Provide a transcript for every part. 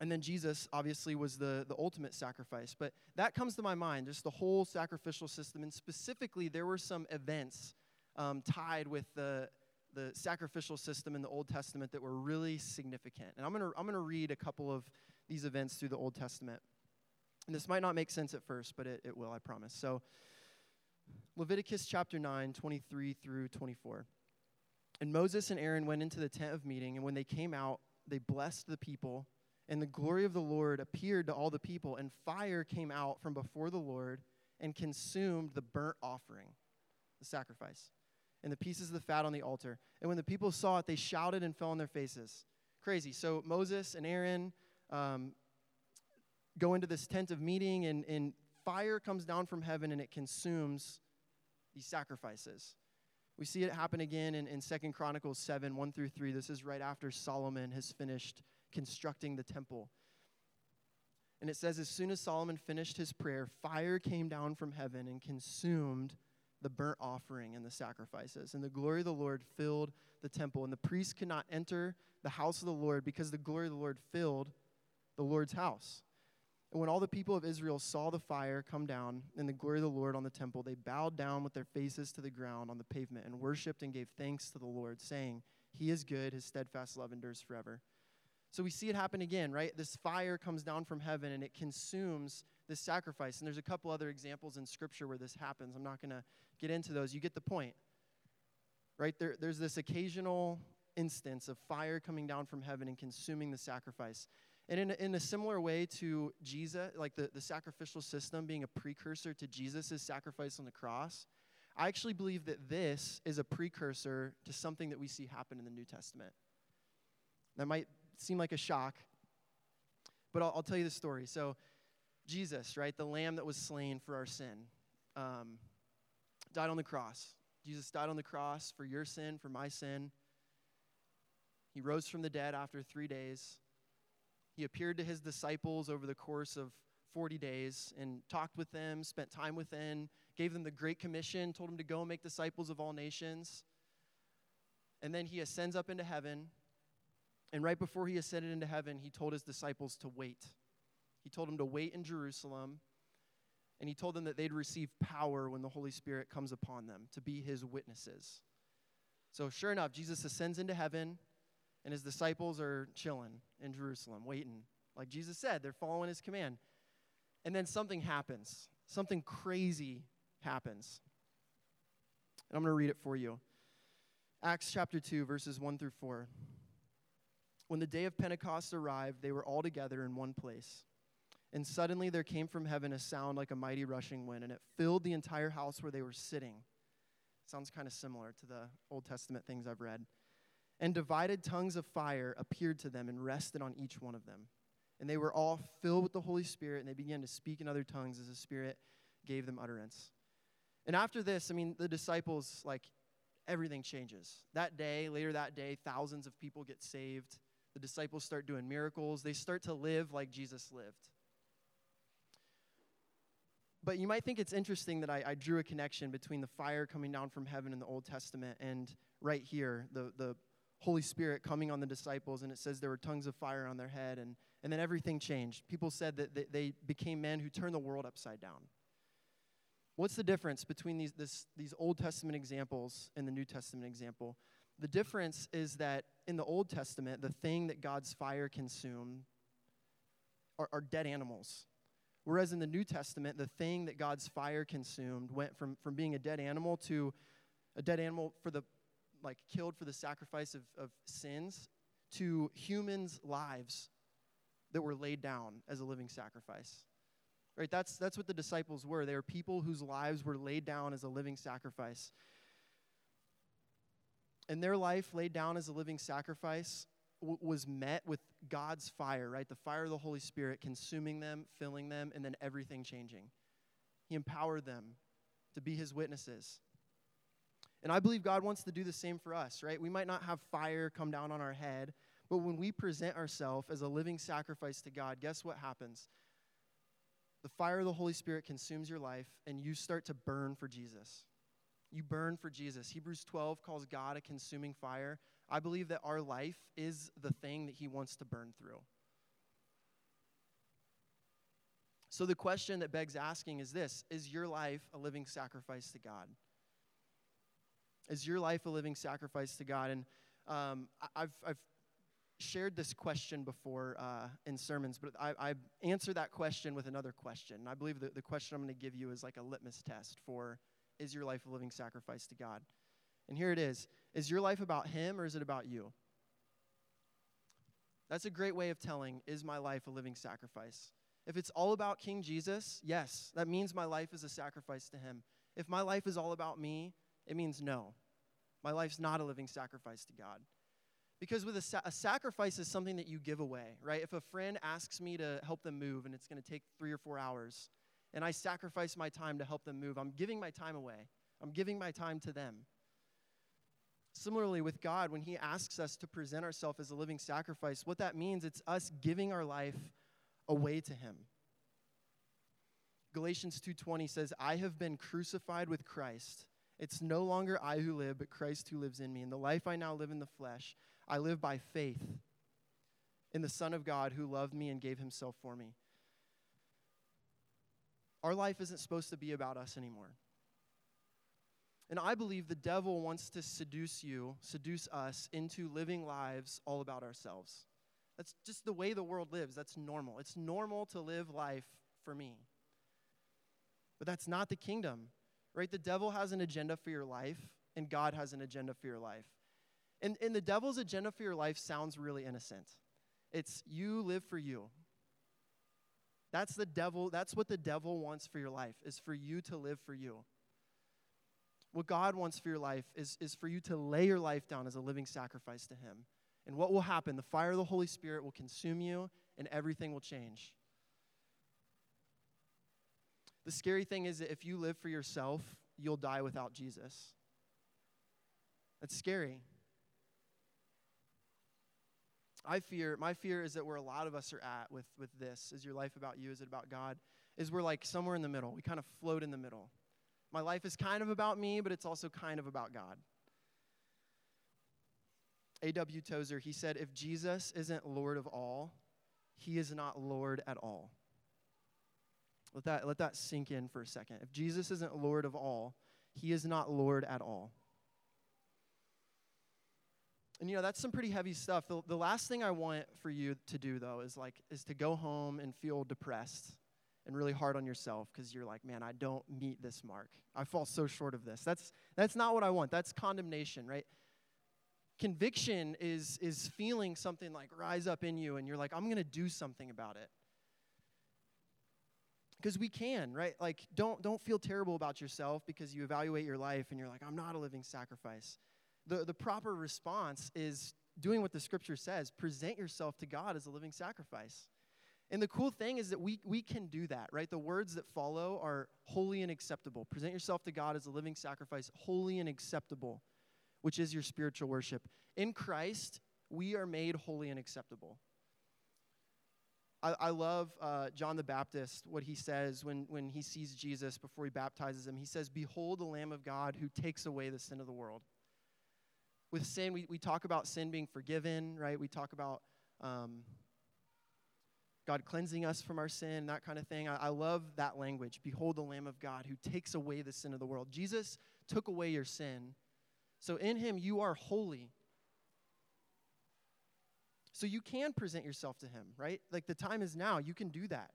And then Jesus obviously was the, the ultimate sacrifice. But that comes to my mind, just the whole sacrificial system. And specifically, there were some events um, tied with the, the sacrificial system in the Old Testament that were really significant. And I'm going to I'm to read a couple of these events through the Old Testament. And this might not make sense at first, but it, it will, I promise. So, Leviticus chapter 9, 23 through 24. And Moses and Aaron went into the tent of meeting, and when they came out, they blessed the people, and the glory of the Lord appeared to all the people, and fire came out from before the Lord and consumed the burnt offering, the sacrifice, and the pieces of the fat on the altar. And when the people saw it, they shouted and fell on their faces. Crazy. So Moses and Aaron um, go into this tent of meeting, and, and fire comes down from heaven and it consumes these sacrifices. We see it happen again in, in 2 Chronicles 7 1 through 3. This is right after Solomon has finished constructing the temple. And it says, As soon as Solomon finished his prayer, fire came down from heaven and consumed the burnt offering and the sacrifices. And the glory of the Lord filled the temple. And the priests could not enter the house of the Lord because the glory of the Lord filled the Lord's house. And when all the people of Israel saw the fire come down and the glory of the Lord on the temple, they bowed down with their faces to the ground on the pavement and worshiped and gave thanks to the Lord, saying, He is good, His steadfast love endures forever. So we see it happen again, right? This fire comes down from heaven and it consumes this sacrifice. And there's a couple other examples in Scripture where this happens. I'm not going to get into those. You get the point, right? There, there's this occasional instance of fire coming down from heaven and consuming the sacrifice. And in a, in a similar way to Jesus, like the, the sacrificial system being a precursor to Jesus' sacrifice on the cross, I actually believe that this is a precursor to something that we see happen in the New Testament. That might seem like a shock, but I'll, I'll tell you the story. So, Jesus, right, the lamb that was slain for our sin, um, died on the cross. Jesus died on the cross for your sin, for my sin. He rose from the dead after three days. He appeared to his disciples over the course of 40 days and talked with them, spent time with them, gave them the Great Commission, told them to go and make disciples of all nations. And then he ascends up into heaven. And right before he ascended into heaven, he told his disciples to wait. He told them to wait in Jerusalem. And he told them that they'd receive power when the Holy Spirit comes upon them to be his witnesses. So, sure enough, Jesus ascends into heaven and his disciples are chilling in Jerusalem, waiting. Like Jesus said, they're following his command. And then something happens. Something crazy happens. And I'm going to read it for you. Acts chapter 2, verses 1 through 4. When the day of Pentecost arrived, they were all together in one place. And suddenly there came from heaven a sound like a mighty rushing wind, and it filled the entire house where they were sitting. Sounds kind of similar to the Old Testament things I've read. And divided tongues of fire appeared to them and rested on each one of them. And they were all filled with the Holy Spirit, and they began to speak in other tongues as the Spirit gave them utterance. And after this, I mean, the disciples, like, everything changes. That day, later that day, thousands of people get saved. The disciples start doing miracles. They start to live like Jesus lived. But you might think it's interesting that I, I drew a connection between the fire coming down from heaven in the Old Testament and right here, the, the Holy Spirit coming on the disciples, and it says there were tongues of fire on their head, and, and then everything changed. People said that they became men who turned the world upside down. What's the difference between these, this, these Old Testament examples and the New Testament example? The difference is that in the Old Testament, the thing that God's fire consumed are, are dead animals. Whereas in the New Testament, the thing that God's fire consumed went from, from being a dead animal to a dead animal for the like killed for the sacrifice of, of sins to humans' lives that were laid down as a living sacrifice. Right? That's, that's what the disciples were. They were people whose lives were laid down as a living sacrifice. And their life laid down as a living sacrifice w- was met with God's fire, right? The fire of the Holy Spirit consuming them, filling them, and then everything changing. He empowered them to be his witnesses. And I believe God wants to do the same for us, right? We might not have fire come down on our head, but when we present ourselves as a living sacrifice to God, guess what happens? The fire of the Holy Spirit consumes your life, and you start to burn for Jesus. You burn for Jesus. Hebrews 12 calls God a consuming fire. I believe that our life is the thing that He wants to burn through. So the question that begs asking is this Is your life a living sacrifice to God? Is your life a living sacrifice to God? And um, I've, I've shared this question before uh, in sermons, but I, I answer that question with another question. I believe that the question I'm going to give you is like a litmus test for is your life a living sacrifice to God? And here it is Is your life about Him or is it about you? That's a great way of telling, is my life a living sacrifice? If it's all about King Jesus, yes, that means my life is a sacrifice to Him. If my life is all about me, it means no. My life's not a living sacrifice to God. Because with a, sa- a, sacrifice is something that you give away, right? If a friend asks me to help them move and it's going to take three or four hours, and I sacrifice my time to help them move, I'm giving my time away. I'm giving my time to them. Similarly, with God, when He asks us to present ourselves as a living sacrifice, what that means, it's us giving our life away to Him. Galatians 2:20 says, "I have been crucified with Christ. It's no longer I who live, but Christ who lives in me. And the life I now live in the flesh, I live by faith in the Son of God who loved me and gave himself for me. Our life isn't supposed to be about us anymore. And I believe the devil wants to seduce you, seduce us into living lives all about ourselves. That's just the way the world lives. That's normal. It's normal to live life for me. But that's not the kingdom, right? The devil has an agenda for your life, and God has an agenda for your life. And, and the devil's agenda for your life sounds really innocent. It's you live for you. That's the devil, that's what the devil wants for your life, is for you to live for you. What God wants for your life is, is for you to lay your life down as a living sacrifice to Him. And what will happen? The fire of the Holy Spirit will consume you, and everything will change. The scary thing is that if you live for yourself, you'll die without Jesus. That's scary. I fear, my fear is that where a lot of us are at with, with this, is your life about you? Is it about God? Is we're like somewhere in the middle. We kind of float in the middle. My life is kind of about me, but it's also kind of about God. A.W. Tozer, he said, if Jesus isn't Lord of all, he is not Lord at all. Let that, let that sink in for a second. If Jesus isn't Lord of all, he is not Lord at all. And you know, that's some pretty heavy stuff. The, the last thing I want for you to do though is like is to go home and feel depressed and really hard on yourself because you're like, man, I don't meet this mark. I fall so short of this. That's that's not what I want. That's condemnation, right? Conviction is is feeling something like rise up in you and you're like, I'm gonna do something about it. Because we can, right? Like, don't don't feel terrible about yourself because you evaluate your life and you're like, I'm not a living sacrifice the, the proper response is doing what the scripture says present yourself to God as a living sacrifice. And the cool thing is that we, we can do that, right? The words that follow are holy and acceptable. Present yourself to God as a living sacrifice, holy and acceptable, which is your spiritual worship. In Christ, we are made holy and acceptable. I, I love uh, John the Baptist, what he says when, when he sees Jesus before he baptizes him. He says, Behold the Lamb of God who takes away the sin of the world with sin, we, we talk about sin being forgiven, right? We talk about um, God cleansing us from our sin, that kind of thing. I, I love that language. Behold the Lamb of God who takes away the sin of the world. Jesus took away your sin. So in him, you are holy. So you can present yourself to him, right? Like the time is now. You can do that.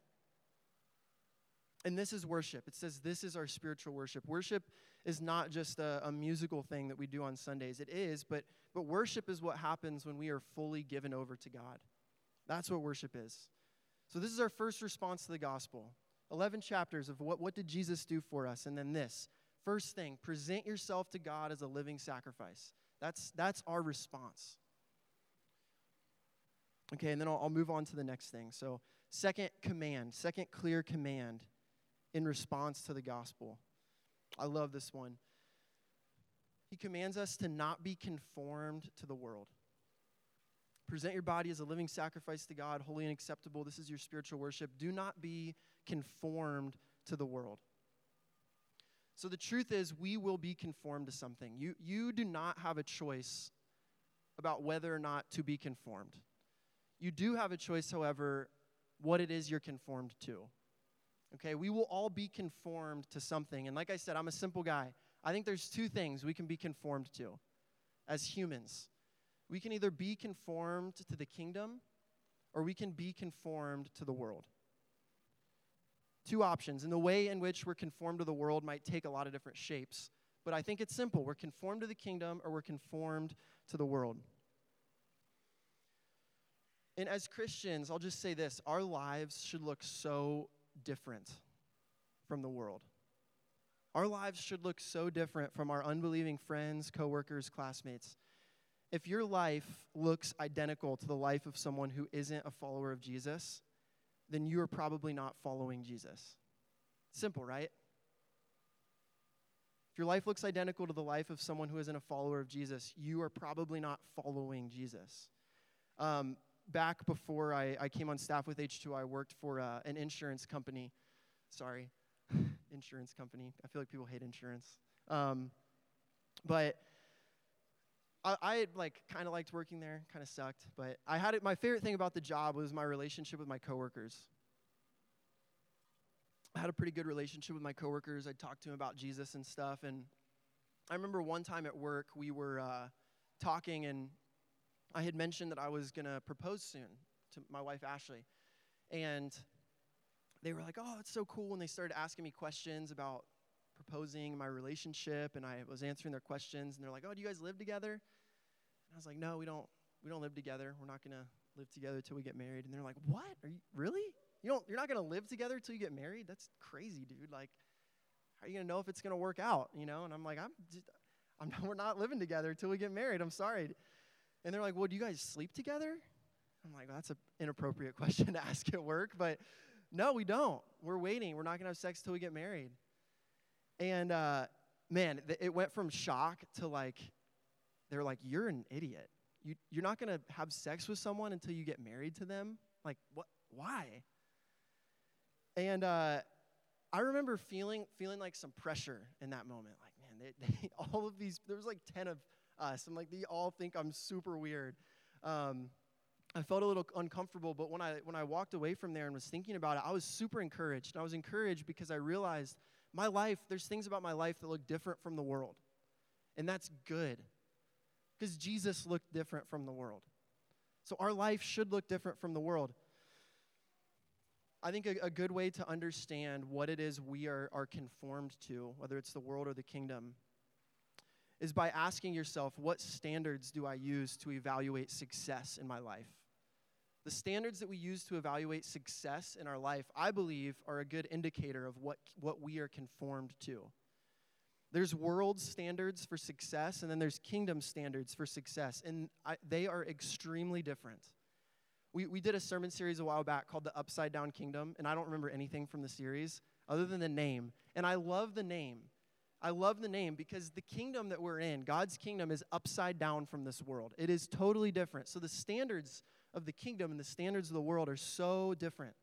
And this is worship. It says this is our spiritual worship. Worship is not just a, a, musical thing that we do on Sundays. It is, but, but worship is what happens when we are fully given over to God. That's what worship is. So, this is our first response to the gospel 11 chapters of what, what did Jesus do for us. And then this first thing present yourself to God as a living sacrifice. That's, that's our response. Okay, and then I'll, I'll move on to the next thing. So, second command, second clear command in response to the gospel. I love this one. He commands us to not be conformed to the world. Present your body as a living sacrifice to God, holy and acceptable. This is your spiritual worship. Do not be conformed to the world. So the truth is, we will be conformed to something. You, you do not have a choice about whether or not to be conformed. You do have a choice, however, what it is you're conformed to. Okay, we will all be conformed to something. And like I said, I'm a simple guy. I think there's two things we can be conformed to as humans. We can either be conformed to the kingdom or we can be conformed to the world. Two options. And the way in which we're conformed to the world might take a lot of different shapes. But I think it's simple. We're conformed to the kingdom or we're conformed to the world. And as Christians, I'll just say this our lives should look so different from the world. Our lives should look so different from our unbelieving friends, coworkers, classmates. If your life looks identical to the life of someone who isn't a follower of Jesus, then you are probably not following Jesus. Simple, right? If your life looks identical to the life of someone who isn't a follower of Jesus, you are probably not following Jesus. Um, back before I, I, came on staff with H2, I worked for uh, an insurance company. Sorry, insurance company. I feel like people hate insurance. Um, but I, I like kind of liked working there, kind of sucked. But I had it, my favorite thing about the job was my relationship with my coworkers. I had a pretty good relationship with my coworkers. I'd talk to them about Jesus and stuff. And I remember one time at work, we were uh, talking, and I had mentioned that I was going to propose soon to my wife, Ashley. And they were like, oh, it's so cool. And they started asking me questions about proposing my relationship. And I was answering their questions. And they're like, oh, do you guys live together? And I was like, no, we don't. We don't live together. We're not going to live together until we get married. And they're like, what? Are you really? You don't, you're not going to live together until you get married? That's crazy, dude. Like, how are you going to know if it's going to work out? You know? And I'm like, I'm just, I'm, we're not living together until we get married. I'm sorry. And they're like, well, do you guys sleep together? I'm like, well, that's an inappropriate question to ask at work, but no, we don't. We're waiting. We're not going to have sex till we get married. And uh, man, th- it went from shock to like, they're like, you're an idiot. You, you're not going to have sex with someone until you get married to them? Like, what? Why? And uh, I remember feeling feeling like some pressure in that moment. Like, man, they, they, all of these, there was like 10 of us. I'm like, they all think I'm super weird. Um, I felt a little uncomfortable, but when I when I walked away from there and was thinking about it, I was super encouraged. And I was encouraged because I realized my life, there's things about my life that look different from the world. And that's good. Because Jesus looked different from the world. So our life should look different from the world. I think a, a, good way to understand what it is we are, are conformed to, whether it's the world or the kingdom, is by asking yourself, what standards do I use to evaluate success in my life? The standards that we use to evaluate success in our life, I believe, are a good indicator of what, what we are conformed to. There's world standards for success, and then there's kingdom standards for success, and I, they are extremely different. We, we did a sermon series a while back called The Upside Down Kingdom, and I don't remember anything from the series other than the name. And I love the name I love the name because the kingdom that we're in, God's kingdom, is upside down from this world. It is totally different. So the standards of the kingdom and the standards of the world are so different.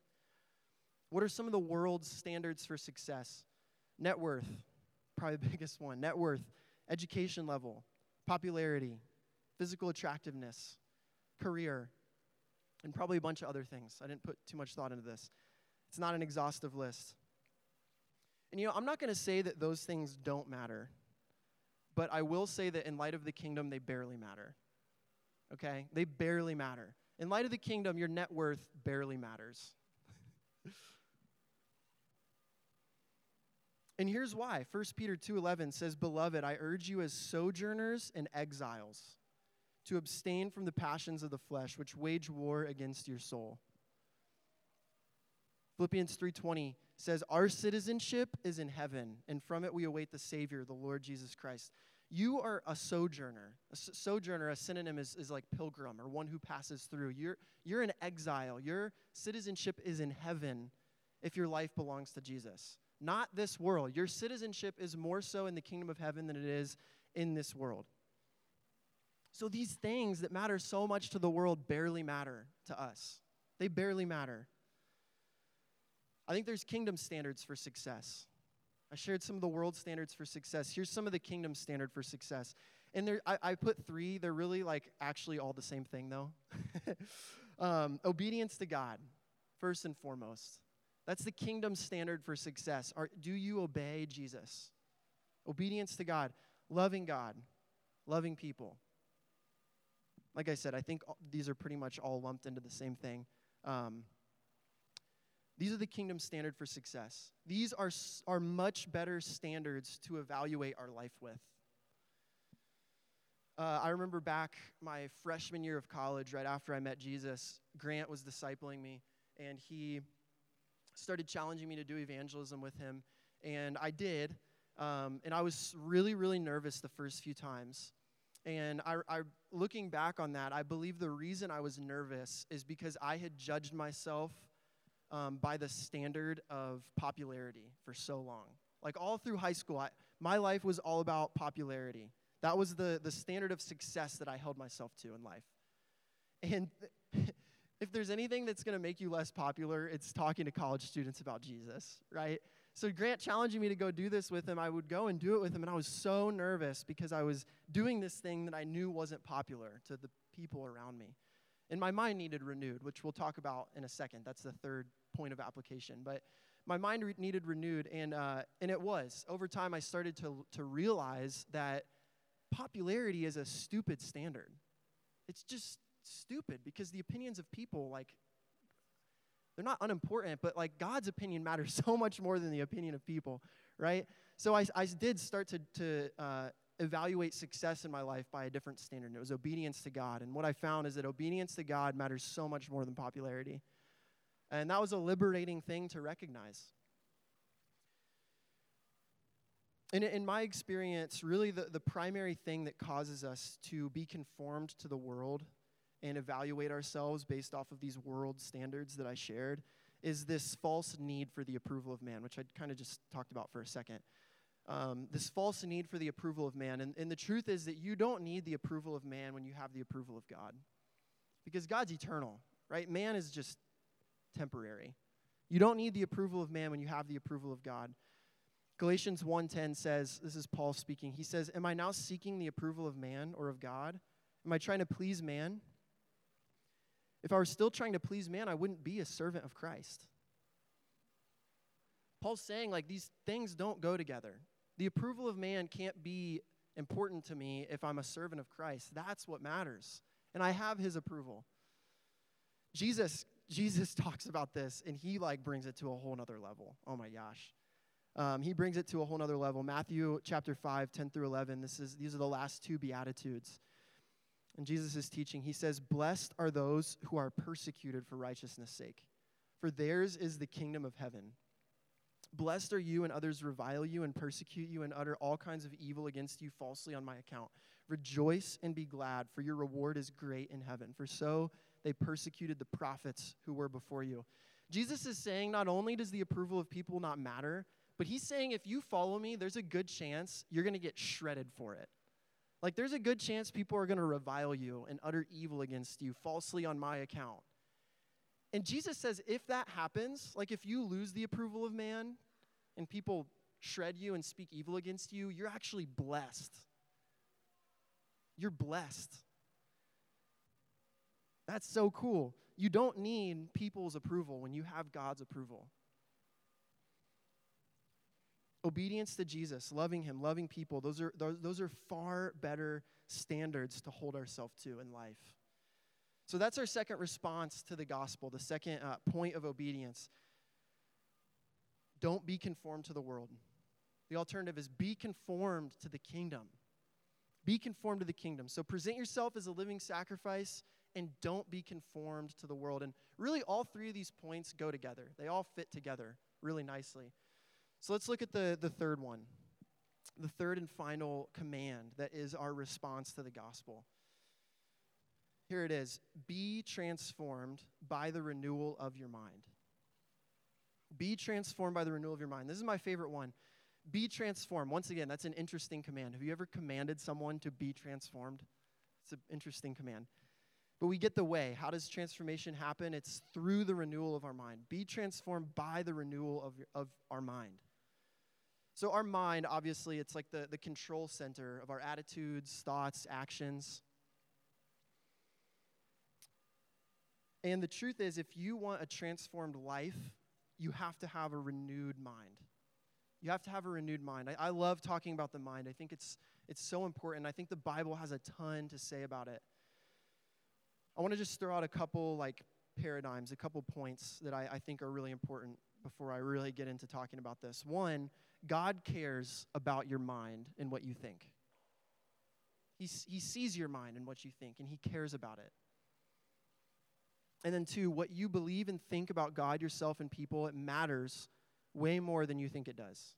What are some of the world's standards for success? Net worth, probably the biggest one. Net worth, education level, popularity, physical attractiveness, career, and probably a bunch of other things. I didn't put too much thought into this. It's not an exhaustive list. And you know, I'm not going to say that those things don't matter, but I will say that in light of the kingdom, they barely matter. Okay? They barely matter. In light of the kingdom, your net worth barely matters. and here's why. 1 Peter 2:11 says, "Beloved, I urge you as sojourners and exiles to abstain from the passions of the flesh which wage war against your soul." Philippians 3:20 says, Our citizenship is in heaven, and from it we await the Savior, the Lord Jesus Christ. You are a sojourner. A sojourner, a synonym is, is like pilgrim or one who passes through. You're, you're an exile. Your citizenship is in heaven if your life belongs to Jesus, not this world. Your citizenship is more so in the kingdom of heaven than it is in this world. So these things that matter so much to the world barely matter to us. They barely matter. I think there's kingdom standards for success. I shared some of the world standards for success. Here's some of the kingdom standard for success. And there, I, I put three. They're really like actually all the same thing, though. um, obedience to God, first and foremost. That's the kingdom standard for success. Are, do you obey Jesus? Obedience to God, loving God, loving people. Like I said, I think these are pretty much all lumped into the same thing. Um, these are the kingdom standard for success. These are, are much better standards to evaluate our life with. Uh, I remember back my freshman year of college, right after I met Jesus, Grant was discipling me, and he started challenging me to do evangelism with him. And I did. Um, and I was really, really nervous the first few times. And I, I, looking back on that, I believe the reason I was nervous is because I had judged myself um, by the standard of popularity for so long. Like all through high school, I, my life was all about popularity. That was the, the standard of success that I held myself to in life. And if there's anything that's going to make you less popular, it's talking to college students about Jesus, right? So Grant challenging me to go do this with him, I would go and do it with him, and I was so nervous because I was doing this thing that I knew wasn't popular to the people around me. And my mind needed renewed, which we'll talk about in a second. That's the third point of application. But my mind re- needed renewed, and, uh, and it was. Over time, I started to, to realize that popularity is a stupid standard. It's just stupid because the opinions of people, like, they're not unimportant, but like God's opinion matters so much more than the opinion of people, right? So I, I did start to, to uh, evaluate success in my life by a different standard. And it was obedience to God. And what I found is that obedience to God matters so much more than popularity. And that was a liberating thing to recognize. In, in my experience, really the, the primary thing that causes us to be conformed to the world and evaluate ourselves based off of these world standards that I shared is this false need for the approval of man, which I kind of just talked about for a second. Um, this false need for the approval of man. And, and the truth is that you don't need the approval of man when you have the approval of God. Because God's eternal, right? Man is just temporary. You don't need the approval of man when you have the approval of God. Galatians 1:10 says, this is Paul speaking. He says, "Am I now seeking the approval of man or of God? Am I trying to please man? If I were still trying to please man, I wouldn't be a servant of Christ." Paul's saying like these things don't go together. The approval of man can't be important to me if I'm a servant of Christ. That's what matters. And I have his approval. Jesus Jesus talks about this and he like brings it to a whole nother level. Oh my gosh. Um, he brings it to a whole nother level. Matthew chapter 5, 10 through 11. This is, these are the last two Beatitudes. And Jesus is teaching. He says, Blessed are those who are persecuted for righteousness' sake, for theirs is the kingdom of heaven. Blessed are you when others revile you and persecute you and utter all kinds of evil against you falsely on my account. Rejoice and be glad, for your reward is great in heaven. For so they persecuted the prophets who were before you. Jesus is saying not only does the approval of people not matter, but he's saying if you follow me, there's a good chance you're going to get shredded for it. Like there's a good chance people are going to revile you and utter evil against you falsely on my account. And Jesus says if that happens, like if you lose the approval of man and people shred you and speak evil against you, you're actually blessed. You're blessed. That's so cool. You don't need people's approval when you have God's approval. Obedience to Jesus, loving Him, loving people, those are, those, are far better standards to hold ourselves to in life. So that's our second response to the gospel, the second uh, point of obedience. Don't be conformed to the world. The alternative is be conformed to the kingdom. Be conformed to the kingdom. So present yourself as a living sacrifice and don't be conformed to the world. And really, all three of these points go together, they all fit together really nicely. So let's look at the, the third one the third and final command that is our response to the gospel. Here it is Be transformed by the renewal of your mind. Be transformed by the renewal of your mind. This is my favorite one. Be transformed. Once again, that's an interesting command. Have you ever commanded someone to be transformed? It's an interesting command. But we get the way. How does transformation happen? It's through the renewal of our mind. Be transformed by the renewal of, of our mind. So, our mind, obviously, it's like the, the control center of our attitudes, thoughts, actions. And the truth is, if you want a transformed life, you have to have a renewed mind. You have to have a renewed mind. I, I love talking about the mind. I think it's, it's so important. I think the Bible has a ton to say about it. I want to just throw out a couple like paradigms, a couple points that I, I think are really important before I really get into talking about this. One, God cares about your mind and what you think. He, he sees your mind and what you think, and He cares about it. And then, two, what you believe and think about God, yourself, and people, it matters way more than you think it does.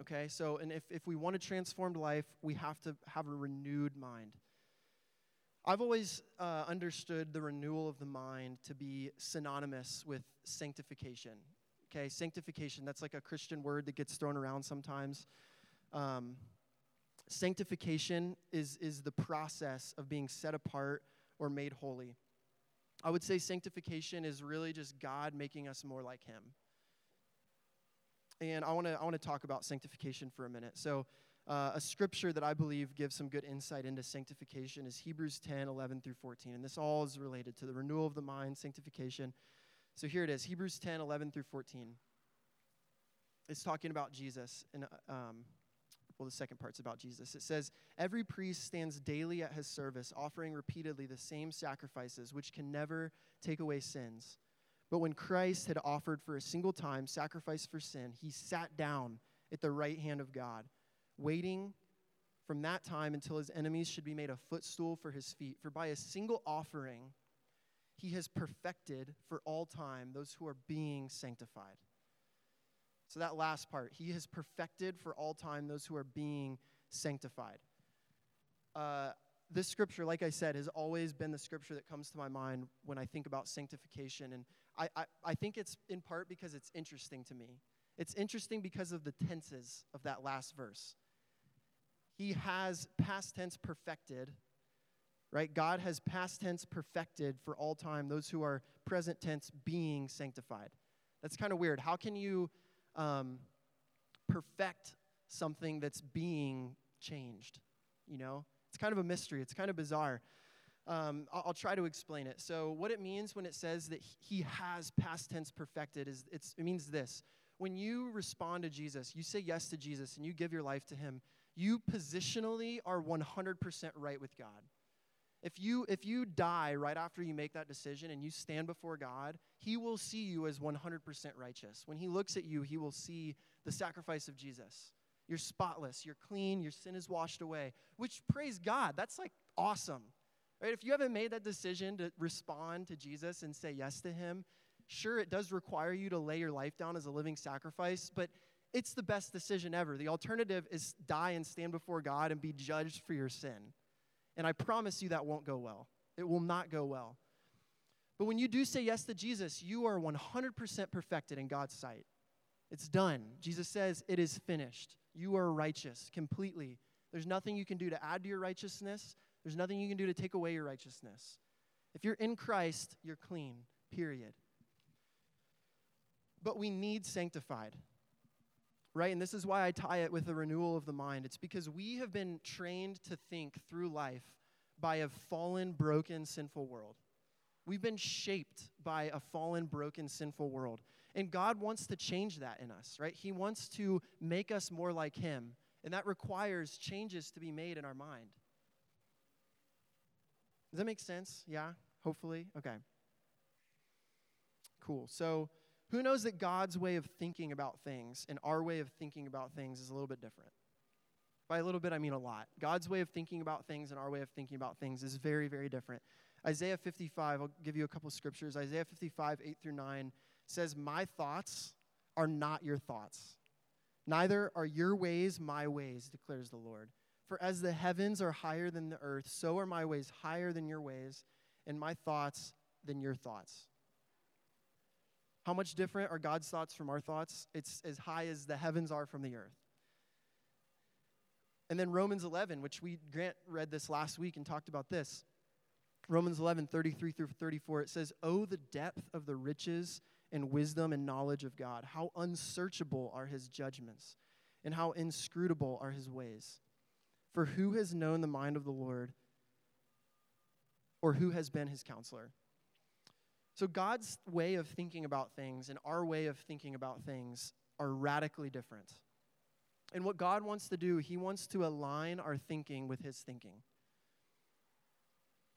Okay, so, and if, if we want a transformed life, we have to have a renewed mind. I've always uh, understood the renewal of the mind to be synonymous with sanctification. Okay, sanctification, that's like a Christian word that gets thrown around sometimes. Um, sanctification is, is the process of being set apart or made holy. I would say sanctification is really just God making us more like Him. And I want to I want to talk about sanctification for a minute. So, uh, a scripture that I believe gives some good insight into sanctification is Hebrews 10, 11 through 14. And this all is related to the renewal of the mind, sanctification. So here it is Hebrews 10, 11 through 14. It's talking about Jesus. And um, well, the second part's about Jesus. It says, Every priest stands daily at his service, offering repeatedly the same sacrifices, which can never take away sins. But when Christ had offered for a single time sacrifice for sin, he sat down at the right hand of God, waiting from that time until his enemies should be made a footstool for his feet. For by a single offering, he has perfected for all time those who are being sanctified. So, that last part, he has perfected for all time those who are being sanctified. Uh, this scripture, like I said, has always been the scripture that comes to my mind when I think about sanctification. And I, I, I think it's in part because it's interesting to me. It's interesting because of the tenses of that last verse. He has past tense perfected, right? God has past tense perfected for all time those who are present tense being sanctified. That's kind of weird. How can you um, perfect something that's being changed. You know, it's kind of a mystery. It's kind of bizarre. Um, I'll, I'll, try to explain it. So, what it means when it says that he has past tense perfected is it means this: when you respond to Jesus, you say yes to Jesus, and you give your life to Him, you positionally are 100% right with God. If you, if you die right after you make that decision and you stand before God, He will see you as 100% righteous. When He looks at you, He will see the sacrifice of Jesus. You're spotless, you're clean, your sin is washed away, which praise God, that's like awesome. Right? If you haven't made that decision to respond to Jesus and say yes to Him, sure, it does require you to lay your life down as a living sacrifice, but it's the best decision ever. The alternative is die and stand before God and be judged for your sin. And I promise you that won't go well. It will not go well. But when you do say yes to Jesus, you are 100% perfected in God's sight. It's done. Jesus says, It is finished. You are righteous completely. There's nothing you can do to add to your righteousness, there's nothing you can do to take away your righteousness. If you're in Christ, you're clean, period. But we need sanctified right? And this is why I tie it with the renewal of the mind. It's because we have been trained to think through life by a fallen, broken, sinful world. We've been shaped by a fallen, broken, sinful world. And God wants to change that in us, right? He wants to make us more like Him. And that requires changes to be made in our mind. Does that make sense? Yeah? Hopefully? Okay. Cool. So, who knows that God's way of thinking about things and our way of thinking about things is a little bit different? By a little bit, I mean a lot. God's way of thinking about things and our way of thinking about things is very, very different. Isaiah 55, I'll give you a couple scriptures. Isaiah 55, 8 through 9 says, My thoughts are not your thoughts, neither are your ways my ways, declares the Lord. For as the heavens are higher than the earth, so are my ways higher than your ways, and my thoughts than your thoughts. How much different are God's thoughts from our thoughts? It's as high as the heavens are from the earth. And then Romans 11, which we Grant read this last week and talked about this. Romans 11, 33 through 34, it says, Oh, the depth of the riches and wisdom and knowledge of God. How unsearchable are his judgments, and how inscrutable are his ways. For who has known the mind of the Lord, or who has been his counselor? So, God's way of thinking about things and our way of thinking about things are radically different. And what God wants to do, He wants to align our thinking with His thinking.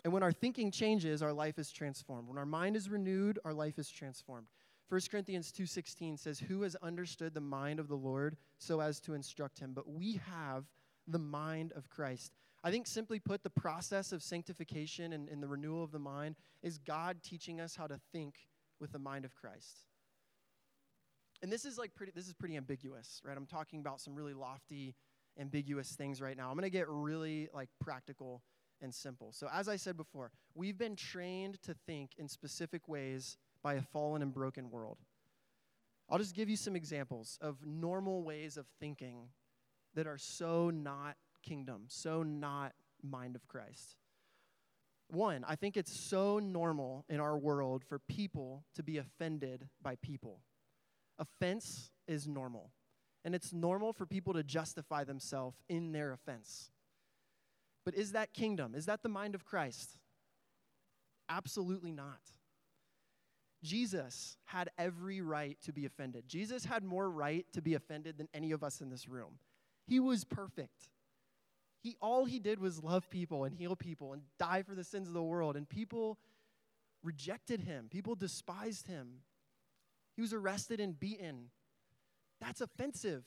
And when our thinking changes, our life is transformed. When our mind is renewed, our life is transformed. 1 Corinthians 2:16 says, "Who has understood the mind of the Lord so as to instruct him? But we have the mind of Christ." I think simply put, the process of sanctification and, and the renewal of the mind is God teaching us how to think with the mind of Christ. And this is like pretty this is pretty ambiguous, right? I'm talking about some really lofty, ambiguous things right now. I'm gonna get really like practical and simple. So as I said before, we've been trained to think in specific ways by a fallen and broken world. I'll just give you some examples of normal ways of thinking that are so not kingdom, so not mind of Christ. One, I think it's so normal in our world for people to be offended by people. Offense is normal. And it's normal for people to justify themselves in their offense. But is that kingdom? Is that the mind of Christ? Absolutely not. Jesus had every right to be offended. Jesus had more right to be offended than any of us in this room. He was perfect. He all he did was love people and heal people and die for the sins of the world and people rejected him. People despised him. He was arrested and beaten. That's offensive.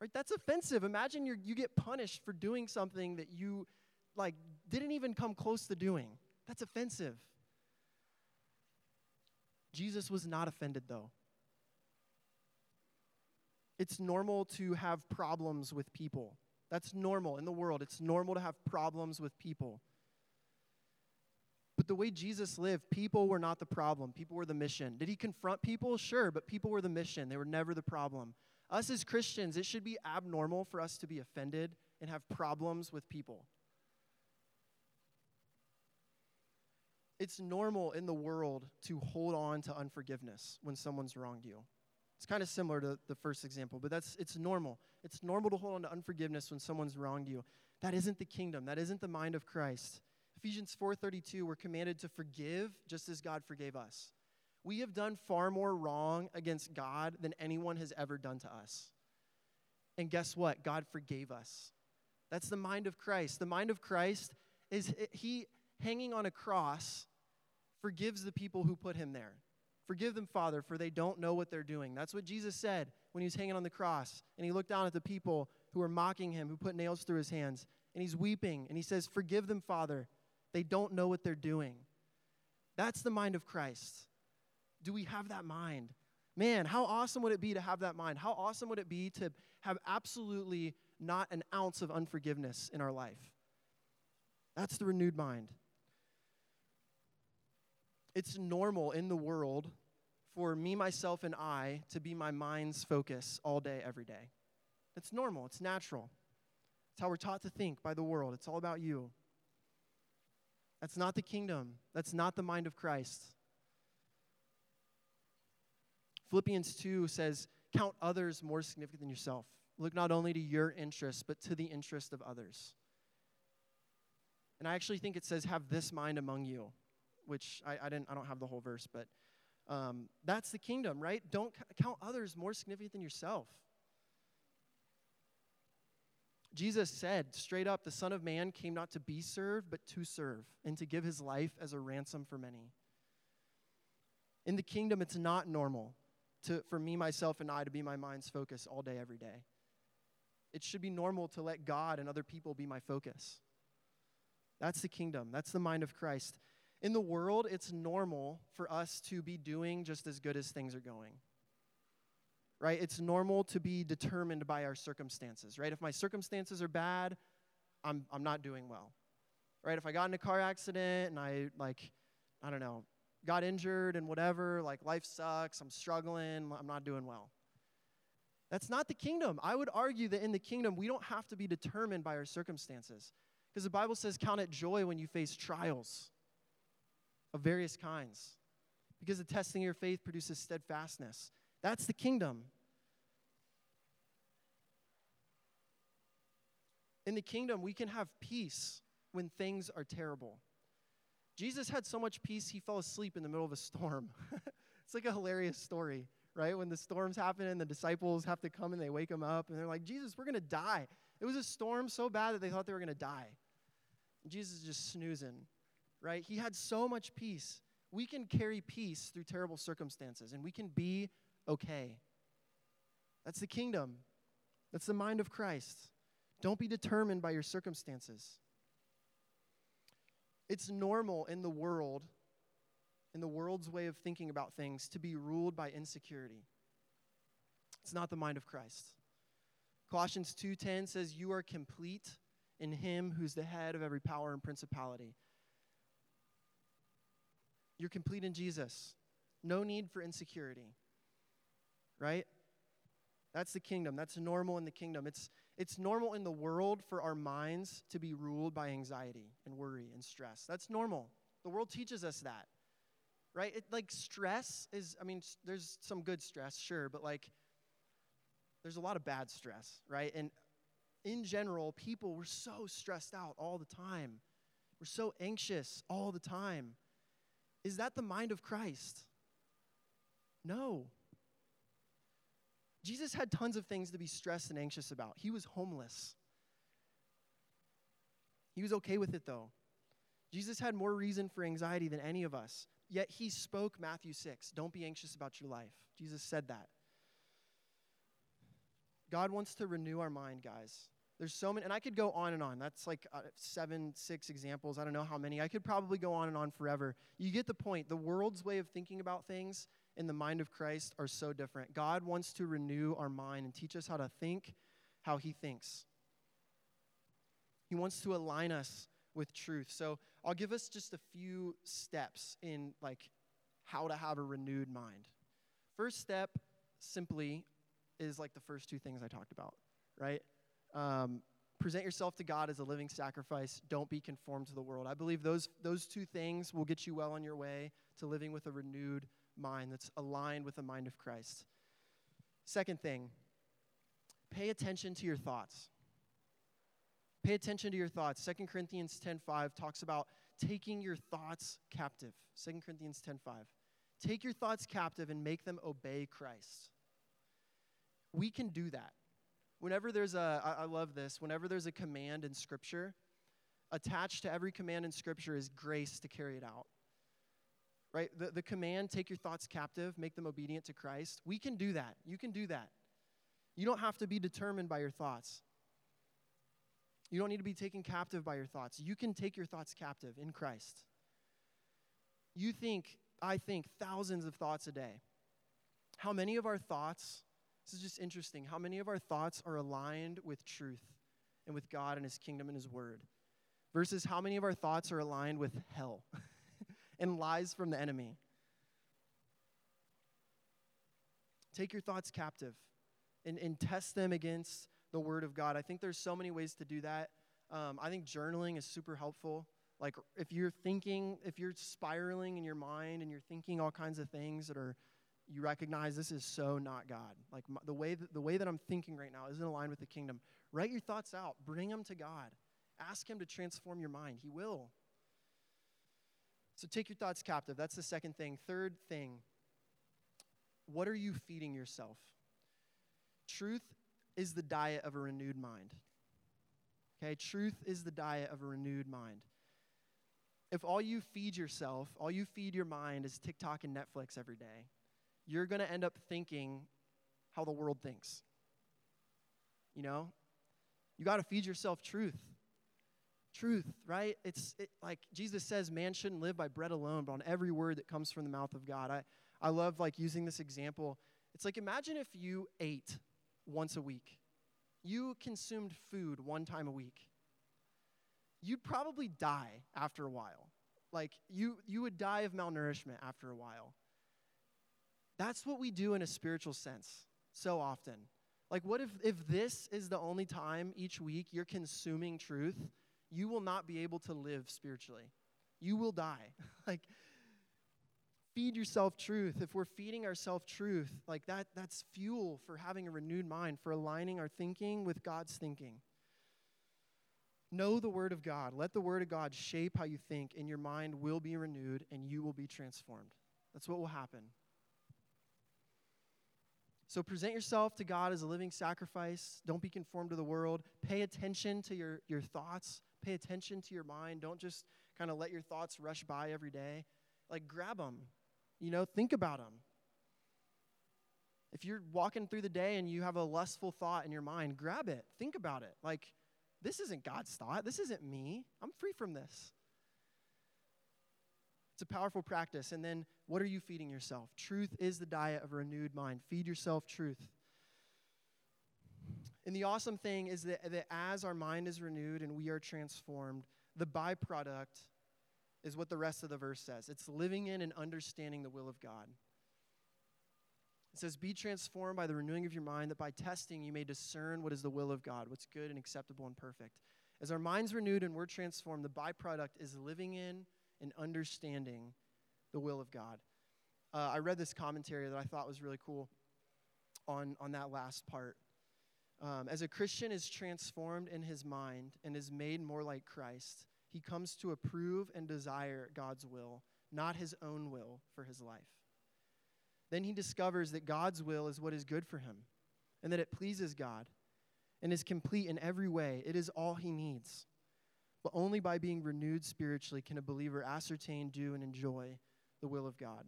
Right? That's offensive. Imagine you you get punished for doing something that you like didn't even come close to doing. That's offensive. Jesus was not offended though. It's normal to have problems with people. That's normal in the world. It's normal to have problems with people. But the way Jesus lived, people were not the problem. People were the mission. Did he confront people? Sure, but people were the mission. They were never the problem. Us as Christians, it should be abnormal for us to be offended and have problems with people. It's normal in the world to hold on to unforgiveness when someone's wronged you. It's kind of similar to the first example, but that's it's normal. It's normal to hold on to unforgiveness when someone's wronged you. That isn't the kingdom. That isn't the mind of Christ. Ephesians 4:32 we're commanded to forgive just as God forgave us. We have done far more wrong against God than anyone has ever done to us. And guess what? God forgave us. That's the mind of Christ. The mind of Christ is he hanging on a cross forgives the people who put him there. Forgive them, Father, for they don't know what they're doing. That's what Jesus said when he was hanging on the cross. And he looked down at the people who were mocking him, who put nails through his hands. And he's weeping. And he says, Forgive them, Father, they don't know what they're doing. That's the mind of Christ. Do we have that mind? Man, how awesome would it be to have that mind? How awesome would it be to have absolutely not an ounce of unforgiveness in our life? That's the renewed mind. It's normal in the world for me, myself, and I to be my mind's focus all day, every day. It's normal, it's natural. It's how we're taught to think by the world. It's all about you. That's not the kingdom. That's not the mind of Christ. Philippians 2 says, Count others more significant than yourself. Look not only to your interests, but to the interest of others. And I actually think it says, Have this mind among you, which I, I, didn't, I don't have the whole verse, but um, that's the kingdom, right? Don't count others more significant than yourself. Jesus said straight up, the Son of Man came not to be served, but to serve, and to give his life as a ransom for many. In the kingdom, it's not normal to, for me, myself, and I to be my mind's focus all day, every day. It should be normal to let God and other people be my focus. That's the kingdom, that's the mind of Christ. In the world, it's normal for us to be doing just as good as things are going right? It's normal to be determined by our circumstances, right? If my circumstances are bad, I'm, I'm not doing well, right? If I got in a car accident and I, like, I don't know, got injured and whatever, like, life sucks, I'm struggling, I'm not doing well. That's not the kingdom. I would argue that in the kingdom, we don't have to be determined by our circumstances. Because the Bible says, count it joy when you face trials of various kinds. Because the testing of your faith produces steadfastness. That's the kingdom. In the kingdom, we can have peace when things are terrible. Jesus had so much peace, he fell asleep in the middle of a storm. it's like a hilarious story, right? When the storms happen and the disciples have to come and they wake him up and they're like, Jesus, we're going to die. It was a storm so bad that they thought they were going to die. And Jesus is just snoozing, right? He had so much peace. We can carry peace through terrible circumstances and we can be okay. That's the kingdom. That's the mind of Christ. Don't be determined by your circumstances. It's normal in the world, in the world's way of thinking about things, to be ruled by insecurity. It's not the mind of Christ. Colossians 2:10 says you are complete in him who's the head of every power and principality. You're complete in Jesus. No need for insecurity. Right? That's the kingdom. That's normal in the kingdom. It's, it's normal in the world for our minds to be ruled by anxiety and worry and stress. That's normal. The world teaches us that. Right? It, like stress is, I mean, there's some good stress, sure, but like there's a lot of bad stress, right? And in general, people were so stressed out all the time. We're so anxious all the time. Is that the mind of Christ? No. Jesus had tons of things to be stressed and anxious about. He was homeless. He was okay with it though. Jesus had more reason for anxiety than any of us. Yet he spoke Matthew 6. Don't be anxious about your life. Jesus said that. God wants to renew our mind, guys. There's so many, and I could go on and on. That's like uh, seven, six examples. I don't know how many. I could probably go on and on forever. You get the point. The world's way of thinking about things in the mind of Christ are so different. God wants to renew our mind and teach us how to think how He thinks. He wants to align us with truth. So I'll give us just a few steps in like how to have a renewed mind. First step, simply, is like the first two things I talked about, right? Um, present yourself to God as a living sacrifice. Don't be conformed to the world. I believe those, those two things will get you well on your way to living with a renewed mind that's aligned with the mind of Christ. Second thing, pay attention to your thoughts. Pay attention to your thoughts. 2 Corinthians 10:5 talks about taking your thoughts captive. 2 Corinthians 10:5. Take your thoughts captive and make them obey Christ. We can do that. Whenever there's a, I, I love this, whenever there's a command in Scripture, attached to every command in Scripture is grace to carry it out right? The, the command, take your thoughts captive, make them obedient to Christ. We can do that. You can do that. You don't have to be determined by your thoughts. You don't need to be taken captive by your thoughts. You can take your thoughts captive in Christ. You think, I think, thousands of thoughts a day. How many of our thoughts, this is just interesting, how many of our thoughts are aligned with truth and with God and His kingdom and His word? Versus how many of our thoughts are aligned with hell? and lies from the enemy. Take your thoughts captive and, and test them against the Word of God. I think there's so many ways to do that. Um, I think journaling is super helpful. Like, if you're thinking, if you're spiraling in your mind and you're thinking all kinds of things that are, you recognize this is so not God. Like, my, the, way that, the way that I'm thinking right now isn't aligned with the kingdom. Write your thoughts out, bring them to God. Ask Him to transform your mind. He will. So take your thoughts captive. That's the second thing. Third thing, what are you feeding yourself? Truth is the diet of a renewed mind. Okay, truth is the diet of a renewed mind. If all you feed yourself, all you feed your mind is TikTok and Netflix every day, you're going to end up thinking how the world thinks. You know? You got to feed yourself truth truth, right? It's it, like Jesus says, man shouldn't live by bread alone, but on every word that comes from the mouth of God. I, I love like using this example. It's like imagine if you ate once a week. You consumed food one time a week. You'd probably die after a while. Like you you would die of malnourishment after a while. That's what we do in a spiritual sense so often. Like what if if this is the only time each week you're consuming truth? you will not be able to live spiritually. You will die. like, feed yourself truth. If we're feeding ourselves truth, like that, that's fuel for having a renewed mind, for aligning our thinking with God's thinking. Know the Word of God. Let the Word of God shape how you think, and your mind will be renewed and you will be transformed. That's what will happen. So present yourself to God as a living sacrifice. Don't be conformed to the world. Pay attention to your, your thoughts. Pay attention to your mind. Don't just kind of let your thoughts rush by every day. Like, grab them. You know, think about them. If you're walking through the day and you have a lustful thought in your mind, grab it. Think about it. Like, this isn't God's thought. This isn't me. I'm free from this. It's a powerful practice. And then, what are you feeding yourself? Truth is the diet of a renewed mind. Feed yourself truth. And the awesome thing is that, that as our mind is renewed and we are transformed, the byproduct is what the rest of the verse says it's living in and understanding the will of God. It says, Be transformed by the renewing of your mind, that by testing you may discern what is the will of God, what's good and acceptable and perfect. As our mind's renewed and we're transformed, the byproduct is living in and understanding the will of God. Uh, I read this commentary that I thought was really cool on, on that last part. Um, as a Christian is transformed in his mind and is made more like Christ, he comes to approve and desire God's will, not his own will for his life. Then he discovers that God's will is what is good for him and that it pleases God and is complete in every way. It is all he needs. But only by being renewed spiritually can a believer ascertain, do, and enjoy the will of God.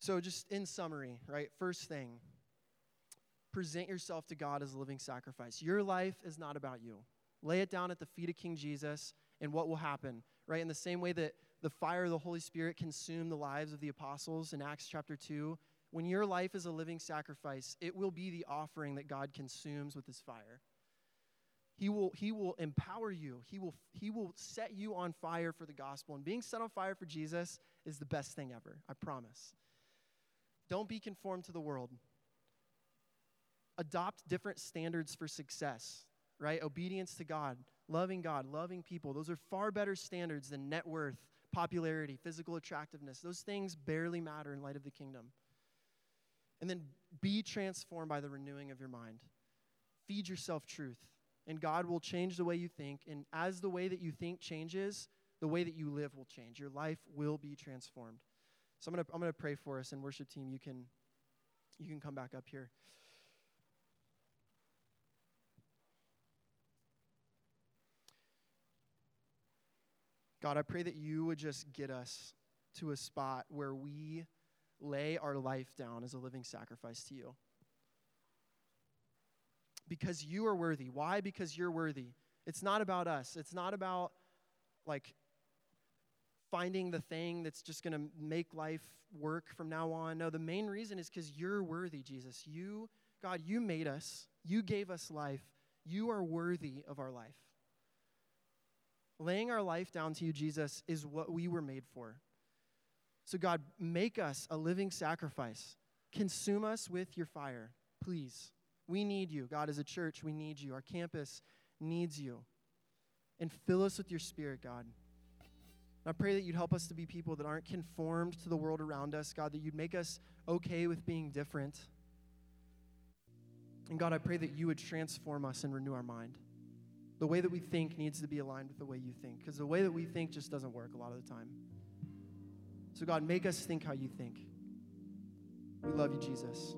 So, just in summary, right? First thing, present yourself to God as a living sacrifice. Your life is not about you. Lay it down at the feet of King Jesus, and what will happen, right? In the same way that the fire of the Holy Spirit consumed the lives of the apostles in Acts chapter 2. When your life is a living sacrifice, it will be the offering that God consumes with his fire. He will, he will empower you. He will, he will set you on fire for the gospel. And being set on fire for Jesus is the best thing ever, I promise. Don't be conformed to the world. Adopt different standards for success, right? Obedience to God, loving God, loving people. Those are far better standards than net worth popularity, physical attractiveness. Those things barely matter in light of the kingdom. And then be transformed by the renewing of your mind. Feed yourself truth, and God will change the way you think. And as the way that you think changes, the way that you live will change. Your life will be transformed. So I'm to I'm to pray for us and worship team you can you can come back up here. God, I pray that you would just get us to a spot where we lay our life down as a living sacrifice to you. Because you are worthy. Why? Because you're worthy. It's not about us. It's not about like finding the thing that's just going to make life work from now on. No, the main reason is because you're worthy, Jesus. You, God, you made us. You gave us life. You are worthy of our life. Laying our life down to you, Jesus, is what we were made for. So, God, make us a living sacrifice. Consume us with your fire, please. We need you. God, as a church, we need you. Our campus needs you. And fill us with your spirit, God. I pray that you'd help us to be people that aren't conformed to the world around us, God, that you'd make us okay with being different. And God, I pray that you would transform us and renew our mind. The way that we think needs to be aligned with the way you think, because the way that we think just doesn't work a lot of the time. So, God, make us think how you think. We love you, Jesus.